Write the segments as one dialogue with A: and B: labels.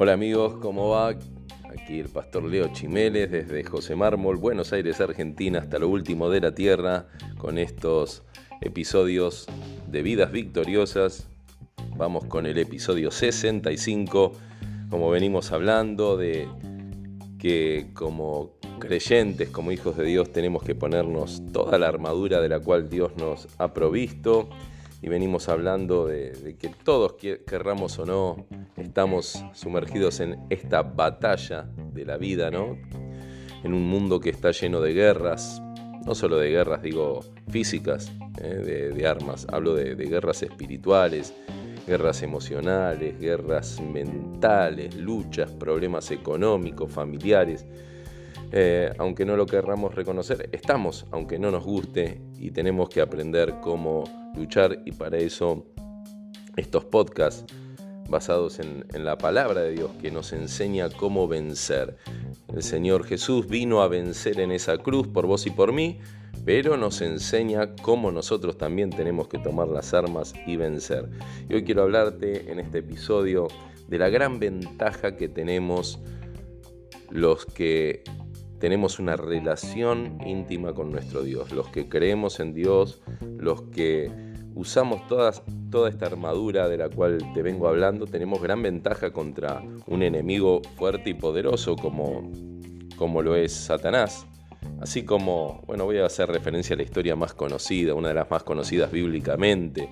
A: Hola amigos, ¿cómo va? Aquí el pastor Leo Chimeles desde José Mármol, Buenos Aires, Argentina, hasta lo último de la tierra, con estos episodios de vidas victoriosas. Vamos con el episodio 65, como venimos hablando de que como creyentes, como hijos de Dios, tenemos que ponernos toda la armadura de la cual Dios nos ha provisto. Y venimos hablando de, que todos, querramos o no, estamos sumergidos en esta batalla de la vida, ¿no? En un mundo que está lleno de guerras, no solo de guerras, digo, físicas, ¿eh? de, armas, hablo de guerras espirituales, guerras emocionales, guerras mentales, luchas, problemas económicos, familiares. Eh, aunque no lo querramos reconocer, estamos, aunque no nos guste, y tenemos que aprender cómo luchar y para eso estos podcasts basados en, en, la palabra de Dios que nos enseña cómo vencer. El Señor Jesús vino a vencer en esa cruz por vos y por mí, pero nos enseña cómo nosotros también tenemos que tomar las armas y vencer. Y hoy quiero hablarte en este episodio de la gran ventaja que tenemos los que tenemos una relación íntima con nuestro Dios, los que creemos en Dios, los que usamos toda esta armadura de la cual te vengo hablando, tenemos gran ventaja contra un enemigo fuerte y poderoso como, lo es Satanás. Así como, bueno, voy a hacer referencia a la historia más conocida, una de las más conocidas bíblicamente,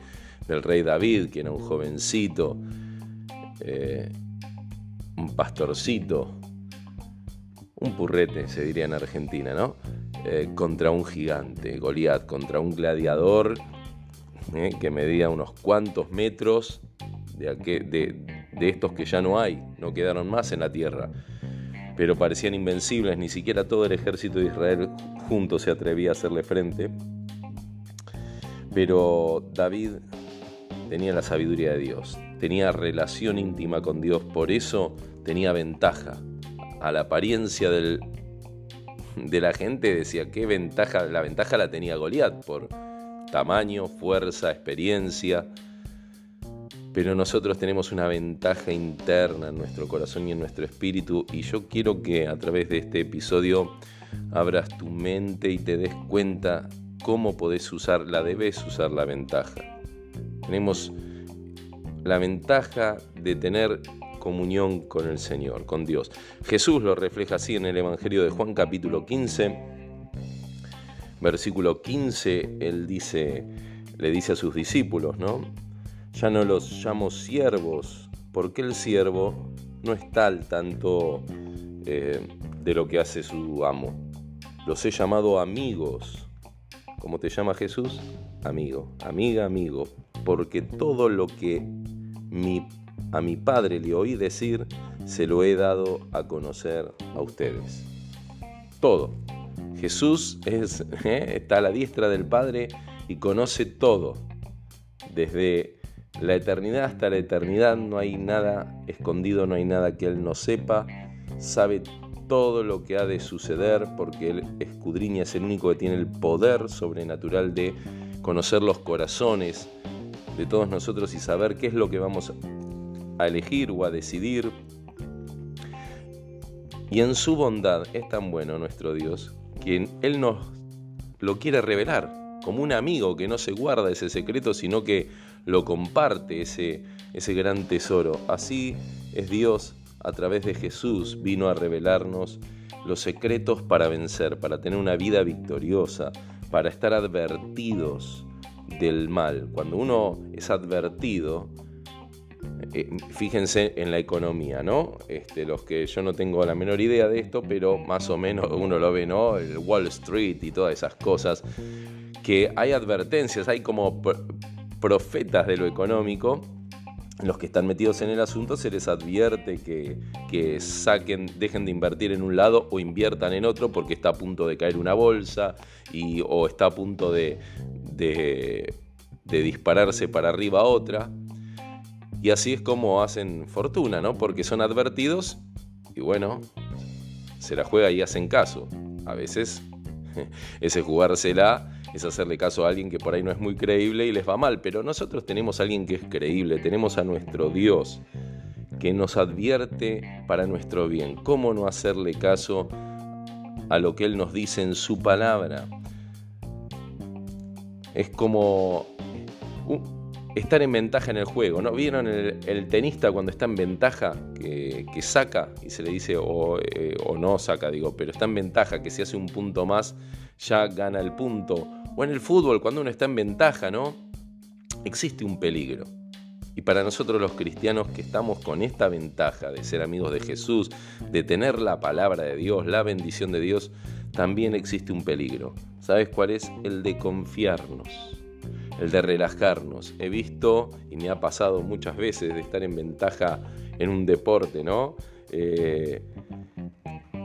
A: del rey David, que era un jovencito, eh, un pastorcito, un purrete, se diría en Argentina, ¿no? Eh, contra un gigante, Goliat, contra un gladiador eh, que medía unos cuantos metros de, de estos que ya no hay, no quedaron más en la tierra pero parecían invencibles, ni siquiera todo el ejército de Israel junto se atrevía a hacerle frente. Pero David tenía la sabiduría de Dios, tenía relación íntima con Dios, por eso tenía ventaja. A la apariencia de la gente decía, ¿qué ventaja? La ventaja la tenía Goliat por tamaño, fuerza, experiencia pero nosotros tenemos una ventaja interna en nuestro corazón y en nuestro espíritu y yo quiero que a través de este episodio abras tu mente y te des cuenta cómo podés usar, la debes usar la ventaja. Tenemos la ventaja de tener comunión con el Señor, con Dios. Jesús lo refleja así en el Evangelio de Juan capítulo 15, versículo 15, él dice, le dice a sus discípulos, ¿no? Ya no los llamo siervos, porque el siervo no está al tanto eh, de lo que hace su amo. Los he llamado amigos. ¿Cómo te llama Jesús? Amigo, amiga, amigo. Porque todo lo que mi, a mi Padre le oí decir, se lo he dado a conocer a ustedes. Todo. Jesús es, eh, está a la diestra del Padre y conoce todo. Desde la eternidad hasta la eternidad no hay nada escondido, no hay nada que Él no sepa, sabe todo lo que ha de suceder porque Él escudriña, es el único que tiene el poder sobrenatural de conocer los corazones de todos nosotros y saber qué es lo que vamos a elegir o a decidir. Y en su bondad es tan bueno nuestro Dios que Él nos lo quiere revelar como un amigo que no se guarda ese secreto, sino que lo comparte, ese, ese gran tesoro. Así es Dios a través de Jesús, vino a revelarnos los secretos para vencer, para tener una vida victoriosa, para estar advertidos del mal. Cuando uno es advertido, eh, fíjense en la economía, ¿no? Este, los que yo no tengo la menor idea de esto, pero más o menos uno lo ve, ¿no? El Wall Street y todas esas cosas que hay advertencias, hay como profetas de lo económico, los que están metidos en el asunto se les advierte que, saquen, dejen de invertir en un lado o inviertan en otro porque está a punto de caer una bolsa y, o está a punto de, de, de dispararse para arriba otra. Y así es como hacen fortuna, ¿no? Porque son advertidos y bueno, se la juega y hacen caso. A veces ese jugársela es hacerle caso a alguien que por ahí no es muy creíble y les va mal, pero nosotros tenemos a alguien que es creíble, tenemos a nuestro Dios que nos advierte para nuestro bien. ¿Cómo no hacerle caso a lo que Él nos dice en su palabra? Es como estar en ventaja en el juego. ¿No vieron el, tenista cuando está en ventaja que, saca y se le dice eh, o, no saca, digo, pero está en ventaja que si hace un punto más ya gana el punto? O en el fútbol cuando uno está en ventaja, ¿no? Existe un peligro. Y para nosotros los cristianos que estamos con esta ventaja de ser amigos de Jesús, de tener la palabra de Dios, la bendición de Dios, también existe un peligro. ¿Sabes cuál es? El de confiarnos el de relajarnos. He visto y me ha pasado muchas veces de estar en ventaja en un deporte, ¿no? Eh,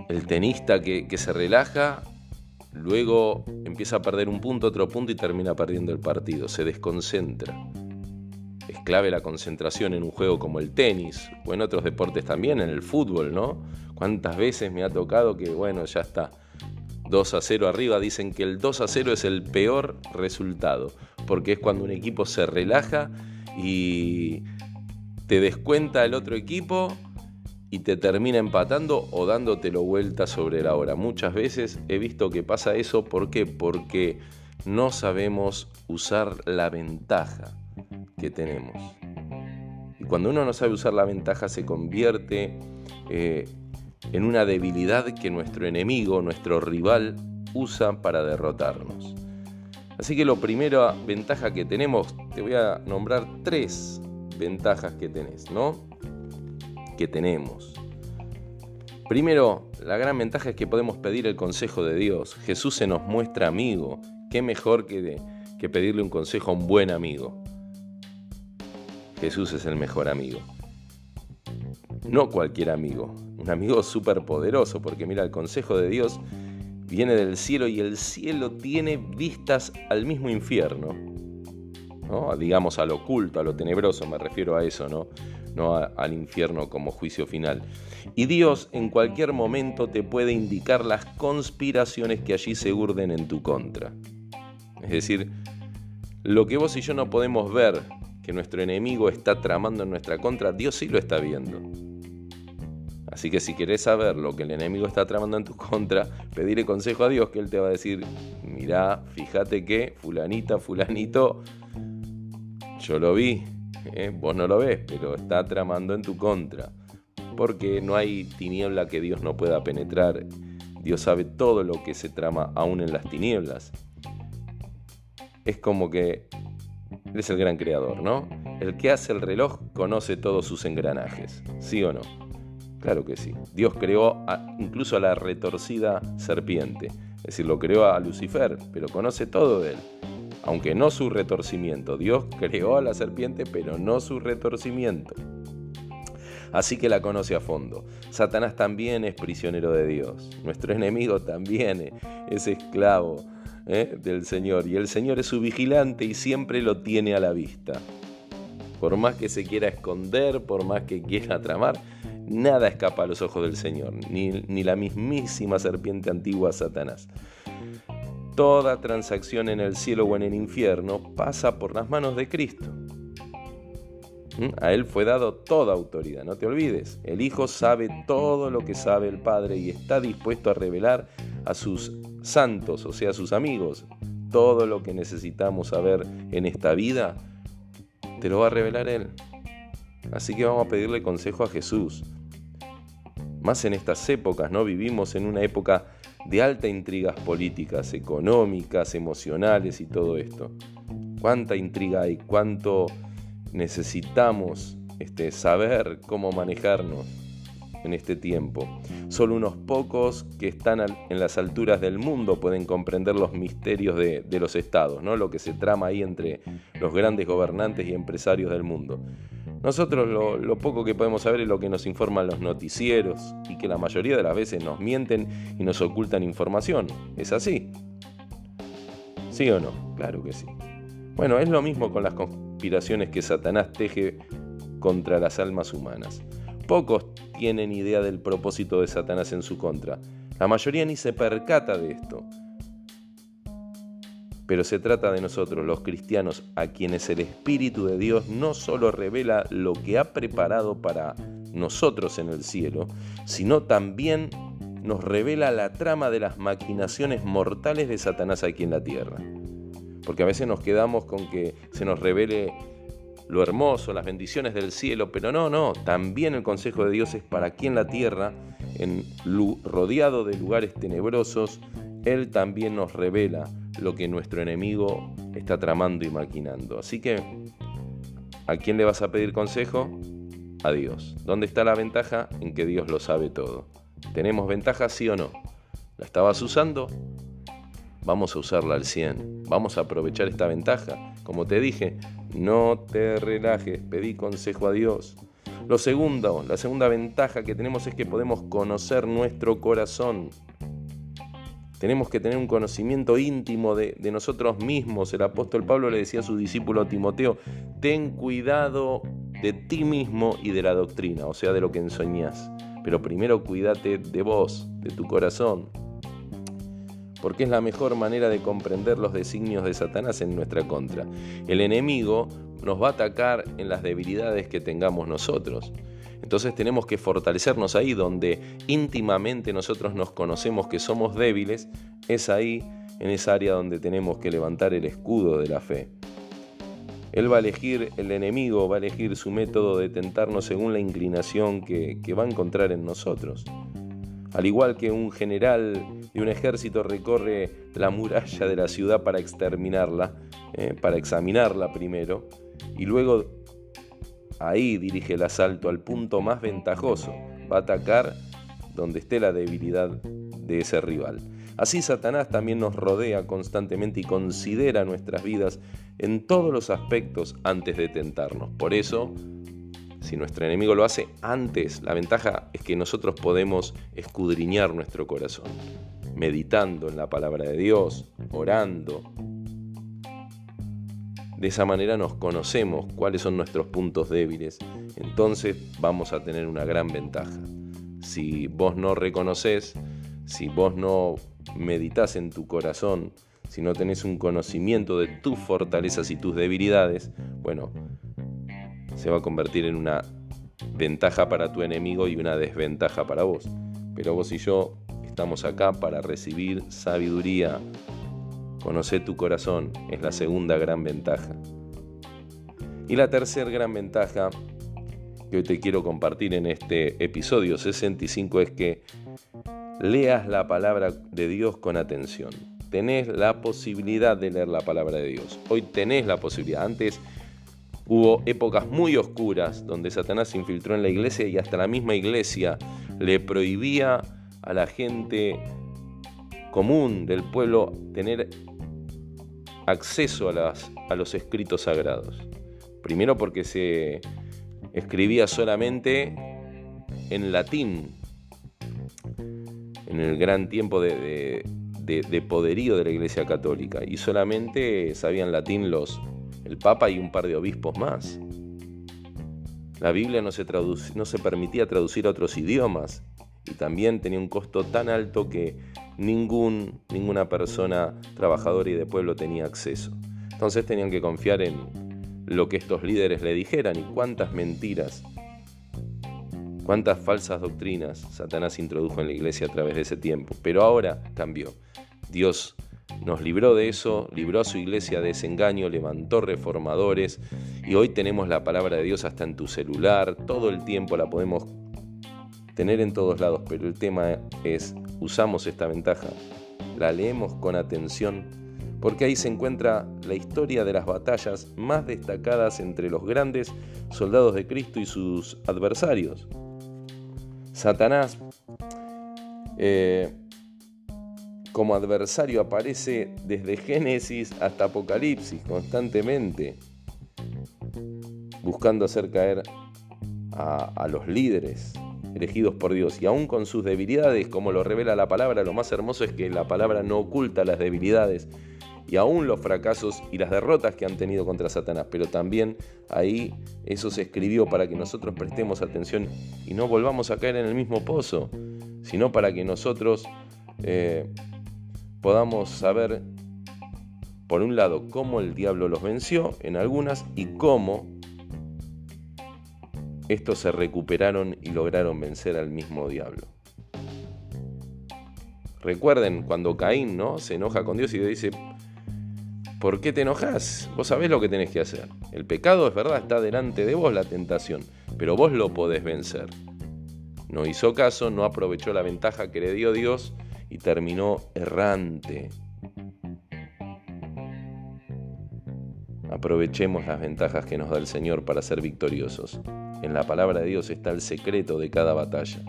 A: el tenista que, que, se relaja, luego empieza a perder un punto, otro punto y termina perdiendo el partido, se desconcentra. Es clave la concentración en un juego como el tenis o en otros deportes también, en el fútbol, ¿no? ¿Cuántas veces me ha tocado que, bueno, ya está, 2 a 0 arriba, dicen que el 2 a 0 es el peor resultado, porque es cuando un equipo se relaja y te descuenta el otro equipo y te termina empatando o dándotelo vuelta sobre la hora. Muchas veces he visto que pasa eso, ¿por qué? Porque no sabemos usar la ventaja que tenemos. Y cuando uno no sabe usar la ventaja se convierte eh, en una debilidad que nuestro enemigo, nuestro rival, usa para derrotarnos. Así que la primera ventaja que tenemos, te voy a nombrar tres ventajas que tenés, ¿no? Que tenemos. Primero, la gran ventaja es que podemos pedir el consejo de Dios. Jesús se nos muestra amigo. ¿Qué mejor que, que pedirle un consejo a un buen amigo? Jesús es el mejor amigo. No cualquier amigo, un amigo súper poderoso, porque mira, el consejo de Dios viene del cielo y el cielo tiene vistas al mismo infierno. ¿no? Digamos al oculto, a lo tenebroso, me refiero a eso, ¿no? No al infierno como juicio final. Y Dios en cualquier momento te puede indicar las conspiraciones que allí se urden en tu contra. Es decir, lo que vos y yo no podemos ver que nuestro enemigo está tramando en nuestra contra, Dios sí lo está viendo. Así que si querés saber lo que el enemigo está tramando en tu contra, pedirle consejo a Dios que Él te va a decir, mirá, fíjate que fulanita, fulanito, yo lo vi, ¿eh? vos no lo ves, pero está tramando en tu contra. Porque no hay tiniebla que Dios no pueda penetrar. Dios sabe todo lo que se trama aún en las tinieblas. Es como que Él es el gran creador, ¿no? El que hace el reloj conoce todos sus engranajes, ¿sí o no? Claro que sí. Dios creó incluso a la retorcida serpiente. Es decir, lo creó a Lucifer, pero conoce todo de él. Aunque no su retorcimiento. Dios creó a la serpiente, pero no su retorcimiento. Así que la conoce a fondo. Satanás también es prisionero de Dios. Nuestro enemigo también es esclavo ¿eh? del Señor. Y el Señor es su vigilante y siempre lo tiene a la vista. Por más que se quiera esconder, por más que quiera tramar, Nada escapa a los ojos del Señor, ni, la mismísima serpiente antigua Satanás. Toda transacción en el cielo o en el infierno pasa por las manos de Cristo. ¿Mm? A Él fue dado toda autoridad, no te olvides. El Hijo sabe todo lo que sabe el Padre y está dispuesto a revelar a sus santos, o sea, a sus amigos, todo lo que necesitamos saber en esta vida, te lo va a revelar Él. Así que vamos a pedirle consejo a Jesús. Más en estas épocas, ¿no? Vivimos en una época de alta intrigas políticas, económicas, emocionales y todo esto. ¿Cuánta intriga hay? ¿Cuánto necesitamos este, saber cómo manejarnos en este tiempo? Solo unos pocos que están en las alturas del mundo pueden comprender los misterios de, de los estados, ¿no? lo que se trama ahí entre los grandes gobernantes y empresarios del mundo. Nosotros lo, poco que podemos saber es lo que nos informan los noticieros y que la mayoría de las veces nos mienten y nos ocultan información. ¿Es así? ¿Sí o no? Claro que sí. Bueno, es lo mismo con las conspiraciones que Satanás teje contra las almas humanas. Pocos tienen idea del propósito de Satanás en su contra. La mayoría ni se percata de esto. Pero se trata de nosotros, los cristianos, a quienes el Espíritu de Dios no solo revela lo que ha preparado para nosotros en el cielo, sino también nos revela la trama de las maquinaciones mortales de Satanás aquí en la tierra. Porque a veces nos quedamos con que se nos revele lo hermoso, las bendiciones del cielo, pero no, no, también el consejo de Dios es para aquí en la tierra, rodeado de lugares tenebrosos, Él también nos revela lo que nuestro enemigo está tramando y maquinando. Así que, ¿a quién le vas a pedir consejo? A Dios. ¿Dónde está la ventaja? En que Dios lo sabe todo. ¿Tenemos ventaja sí o no? ¿La estabas usando? Vamos a usarla al 100. Vamos a aprovechar esta ventaja. Como te dije, no te relajes, pedí consejo a Dios. Lo segundo, la segunda ventaja que tenemos es que podemos conocer nuestro corazón. Tenemos que tener un conocimiento íntimo de, nosotros mismos. El apóstol Pablo le decía a su discípulo Timoteo, ten cuidado de ti mismo y de la doctrina, o sea, de lo que enseñás. Pero primero cuídate de vos, de tu corazón, porque es la mejor manera de comprender los designios de Satanás en nuestra contra. El enemigo nos va a atacar en las debilidades que tengamos nosotros. Entonces tenemos que fortalecernos ahí donde íntimamente nosotros nos conocemos que somos débiles, es ahí, en esa área donde tenemos que levantar el escudo de la fe. Él va a elegir, el enemigo va a elegir su método de tentarnos según la inclinación que, va a encontrar en nosotros. Al igual que un general de un ejército recorre la muralla de la ciudad para exterminarla, eh, para examinarla primero, y luego ahí dirige el asalto al punto más ventajoso, va a atacar donde esté la debilidad de ese rival. Así Satanás también nos rodea constantemente y considera nuestras vidas en todos los aspectos antes de tentarnos. Por eso, si nuestro enemigo lo hace antes, la ventaja es que nosotros podemos escudriñar nuestro corazón, meditando en la palabra de Dios, orando. De esa manera nos conocemos cuáles son nuestros puntos débiles. Entonces vamos a tener una gran ventaja. Si vos no reconoces, si vos no meditas en tu corazón, si no tenés un conocimiento de tus fortalezas y tus debilidades, bueno, se va a convertir en una ventaja para tu enemigo y una desventaja para vos. Pero vos y yo estamos acá para recibir sabiduría. Conocer tu corazón es la segunda gran ventaja. Y la tercera gran ventaja que hoy te quiero compartir en este episodio 65 es que leas la palabra de Dios con atención. Tenés la posibilidad de leer la palabra de Dios. Hoy tenés la posibilidad. Antes hubo épocas muy oscuras donde Satanás se infiltró en la iglesia y hasta la misma iglesia le prohibía a la gente común del pueblo tener acceso a, los escritos sagrados. Primero porque se escribía solamente en latín, en el gran tiempo de, poderío de la Iglesia Católica y solamente sabían latín los, el Papa y un par de obispos más. La Biblia no se permitía traducir a otros idiomas y también tenía un costo tan alto que ningún, ninguna persona trabajadora y de pueblo tenía acceso. Entonces tenían que confiar en lo que estos líderes le dijeran y cuántas mentiras Cuántas falsas doctrinas Satanás introdujo en la iglesia a través de ese tiempo. Pero ahora cambió. Dios nos libró de eso, libró a su iglesia de ese engaño, levantó reformadores y hoy tenemos la palabra de Dios hasta en tu celular, todo el tiempo la podemos tener en todos lados, pero el tema es, usamos esta ventaja, la leemos con atención, porque ahí se encuentra la historia de las batallas más destacadas entre los grandes soldados de Cristo y sus adversarios. Satanás eh, como adversario aparece desde Génesis hasta Apocalipsis constantemente, buscando hacer caer a, a los líderes elegidos por Dios. Y aún con sus debilidades, como lo revela la palabra, lo más hermoso es que la palabra no oculta las debilidades y aún los fracasos y las derrotas que han tenido contra Satanás. Pero también ahí eso se escribió para que nosotros prestemos atención y no volvamos a caer en el mismo pozo, sino para que nosotros eh, podamos saber, por un lado, cómo el diablo los venció en algunas y cómo estos se recuperaron y lograron vencer al mismo diablo. Recuerden cuando Caín ¿no? se enoja con Dios y le dice, ¿por qué te enojas? Vos sabés lo que tenés que hacer. El pecado es verdad, está delante de vos la tentación, pero vos lo podés vencer. No hizo caso, no aprovechó la ventaja que le dio Dios y terminó errante. Aprovechemos las ventajas que nos da el Señor para ser victoriosos. En la palabra de Dios está el secreto de cada batalla.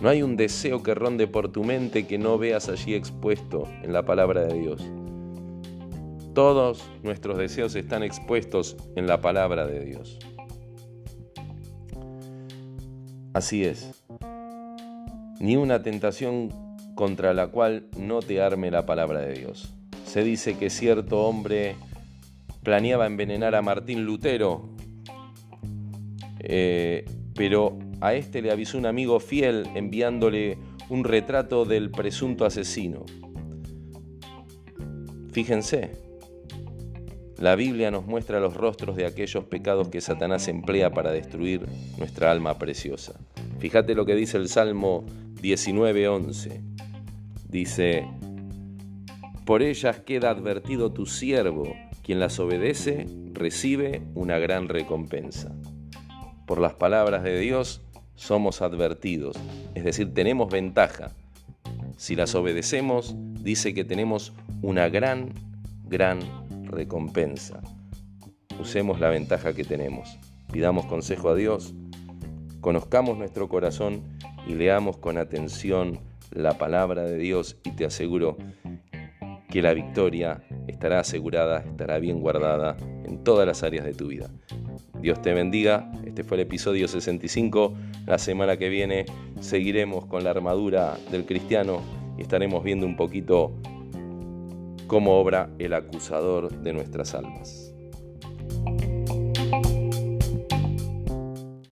A: No hay un deseo que ronde por tu mente que no veas allí expuesto en la palabra de Dios. Todos nuestros deseos están expuestos en la palabra de Dios. Así es. Ni una tentación contra la cual no te arme la palabra de Dios. Se dice que cierto hombre planeaba envenenar a Martín Lutero, eh, pero a este le avisó un amigo fiel enviándole un retrato del presunto asesino. Fíjense, la Biblia nos muestra los rostros de aquellos pecados que Satanás emplea para destruir nuestra alma preciosa. Fíjate lo que dice el Salmo 19:11. Dice, por ellas queda advertido tu siervo, quien las obedece recibe una gran recompensa. Por las palabras de Dios somos advertidos, es decir, tenemos ventaja. Si las obedecemos, dice que tenemos una gran, gran recompensa. Usemos la ventaja que tenemos. Pidamos consejo a Dios, conozcamos nuestro corazón y leamos con atención la palabra de Dios y te aseguro que la victoria estará asegurada, estará bien guardada en todas las áreas de tu vida. Dios te bendiga. Este fue el episodio 65. La semana que viene seguiremos con la armadura del cristiano y estaremos viendo un poquito cómo obra el acusador de nuestras almas.